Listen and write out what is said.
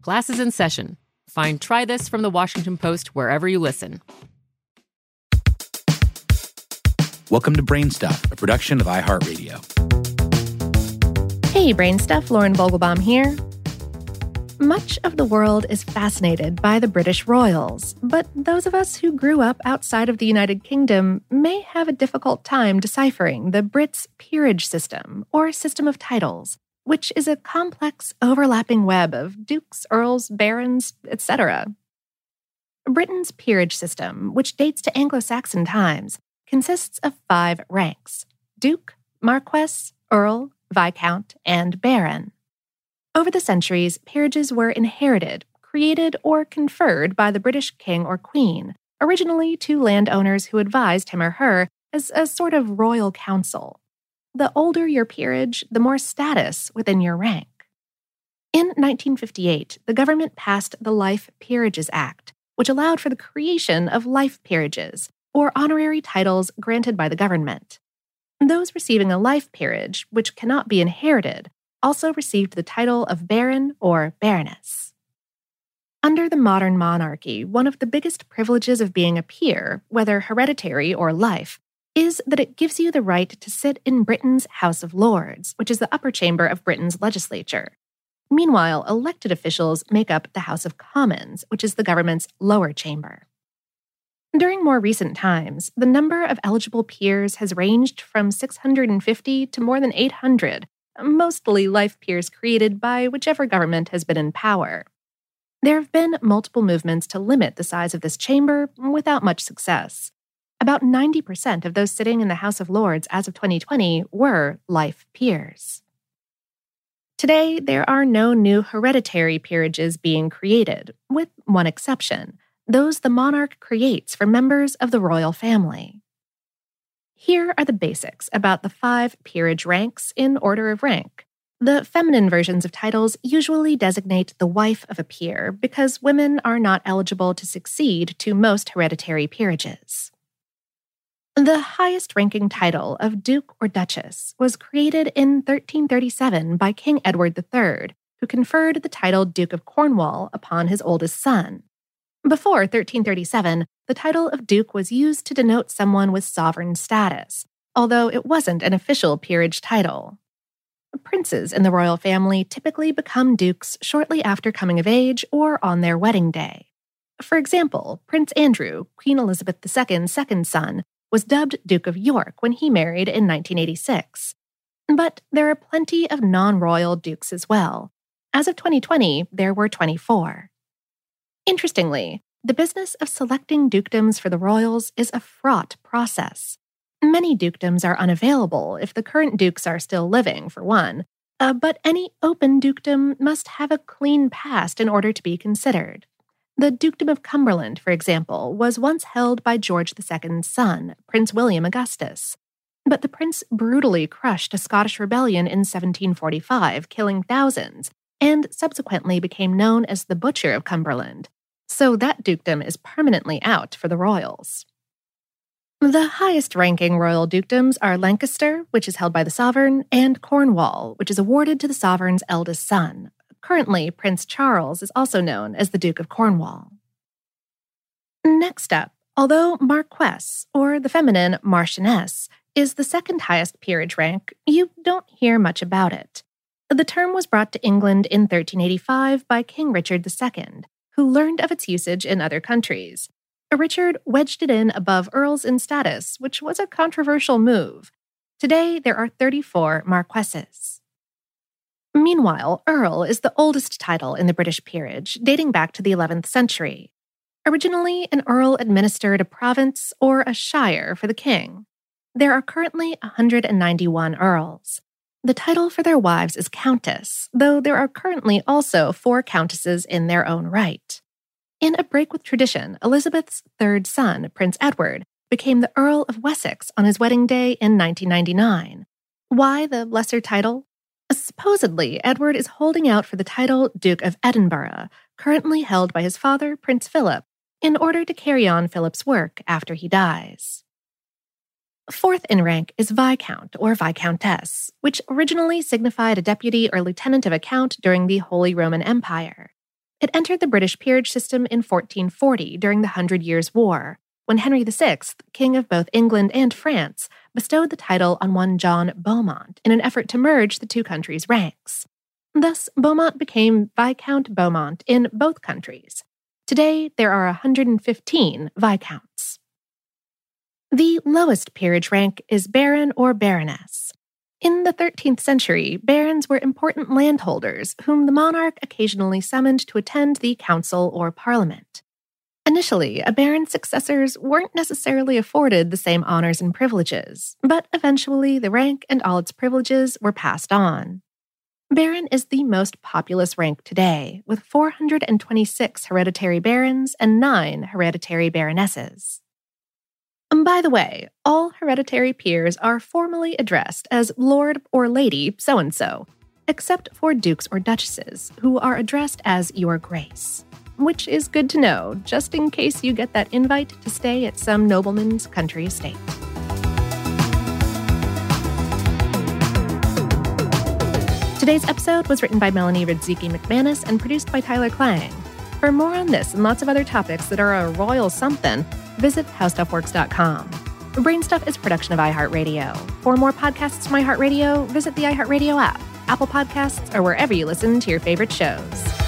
Classes in session. Find Try This from the Washington Post wherever you listen. Welcome to Brainstuff, a production of iHeartRadio. Hey, Brainstuff, Lauren Vogelbaum here. Much of the world is fascinated by the British royals, but those of us who grew up outside of the United Kingdom may have a difficult time deciphering the Brits' peerage system or system of titles which is a complex, overlapping web of dukes, earls, barons, etc. Britain's peerage system, which dates to Anglo Saxon times, consists of five ranks Duke, Marquess, Earl, Viscount, and Baron. Over the centuries, peerages were inherited, created, or conferred by the British king or queen, originally to landowners who advised him or her as a sort of royal council the older your peerage, the more status within your rank. In 1958, the government passed the Life Peerages Act, which allowed for the creation of life peerages, or honorary titles granted by the government. Those receiving a life peerage, which cannot be inherited, also received the title of baron or baroness. Under the modern monarchy, one of the biggest privileges of being a peer, whether hereditary or life, is that it gives you the right to sit in Britain's House of Lords, which is the upper chamber of Britain's legislature. Meanwhile, elected officials make up the House of Commons, which is the government's lower chamber. During more recent times, the number of eligible peers has ranged from 650 to more than 800, mostly life peers created by whichever government has been in power. There have been multiple movements to limit the size of this chamber without much success. About 90% of those sitting in the House of Lords as of 2020 were life peers. Today, there are no new hereditary peerages being created, with one exception those the monarch creates for members of the royal family. Here are the basics about the five peerage ranks in order of rank The feminine versions of titles usually designate the wife of a peer because women are not eligible to succeed to most hereditary peerages. The highest ranking title of Duke or Duchess was created in 1337 by King Edward III, who conferred the title Duke of Cornwall upon his oldest son. Before 1337, the title of Duke was used to denote someone with sovereign status, although it wasn't an official peerage title. Princes in the royal family typically become dukes shortly after coming of age or on their wedding day. For example, Prince Andrew, Queen Elizabeth II's second son, was dubbed Duke of York when he married in 1986. But there are plenty of non royal dukes as well. As of 2020, there were 24. Interestingly, the business of selecting dukedoms for the royals is a fraught process. Many dukedoms are unavailable if the current dukes are still living, for one, uh, but any open dukedom must have a clean past in order to be considered. The Dukedom of Cumberland, for example, was once held by George II's son, Prince William Augustus. But the prince brutally crushed a Scottish rebellion in 1745, killing thousands, and subsequently became known as the Butcher of Cumberland. So that dukedom is permanently out for the royals. The highest ranking royal dukedoms are Lancaster, which is held by the sovereign, and Cornwall, which is awarded to the sovereign's eldest son, Currently, Prince Charles is also known as the Duke of Cornwall. Next up, although Marquess, or the feminine Marchioness, is the second highest peerage rank, you don't hear much about it. The term was brought to England in 1385 by King Richard II, who learned of its usage in other countries. Richard wedged it in above earls in status, which was a controversial move. Today, there are 34 marquesses. Meanwhile, Earl is the oldest title in the British peerage, dating back to the 11th century. Originally, an earl administered a province or a shire for the king. There are currently 191 earls. The title for their wives is countess, though there are currently also four countesses in their own right. In a break with tradition, Elizabeth's third son, Prince Edward, became the Earl of Wessex on his wedding day in 1999. Why the lesser title? Supposedly, Edward is holding out for the title Duke of Edinburgh, currently held by his father, Prince Philip, in order to carry on Philip's work after he dies. Fourth in rank is Viscount or Viscountess, which originally signified a deputy or lieutenant of a count during the Holy Roman Empire. It entered the British peerage system in 1440 during the Hundred Years' War, when Henry VI, King of both England and France, bestowed the title on one John Beaumont in an effort to merge the two countries' ranks. Thus, Beaumont became Viscount Beaumont in both countries. Today, there are 115 Viscounts. The lowest peerage rank is Baron or Baroness. In the 13th century, barons were important landholders whom the monarch occasionally summoned to attend the council or parliament. Initially, a baron's successors weren't necessarily afforded the same honors and privileges, but eventually the rank and all its privileges were passed on. Baron is the most populous rank today, with 426 hereditary barons and 9 hereditary baronesses. And by the way, all hereditary peers are formally addressed as Lord or Lady so and so, except for dukes or duchesses, who are addressed as Your Grace which is good to know, just in case you get that invite to stay at some nobleman's country estate. Today's episode was written by Melanie Radzicki McManus and produced by Tyler Klang. For more on this and lots of other topics that are a royal something, visit howstuffworks.com. Brainstuff is production of iHeartRadio. For more podcasts from iHeartRadio, visit the iHeartRadio app, Apple Podcasts, or wherever you listen to your favorite shows.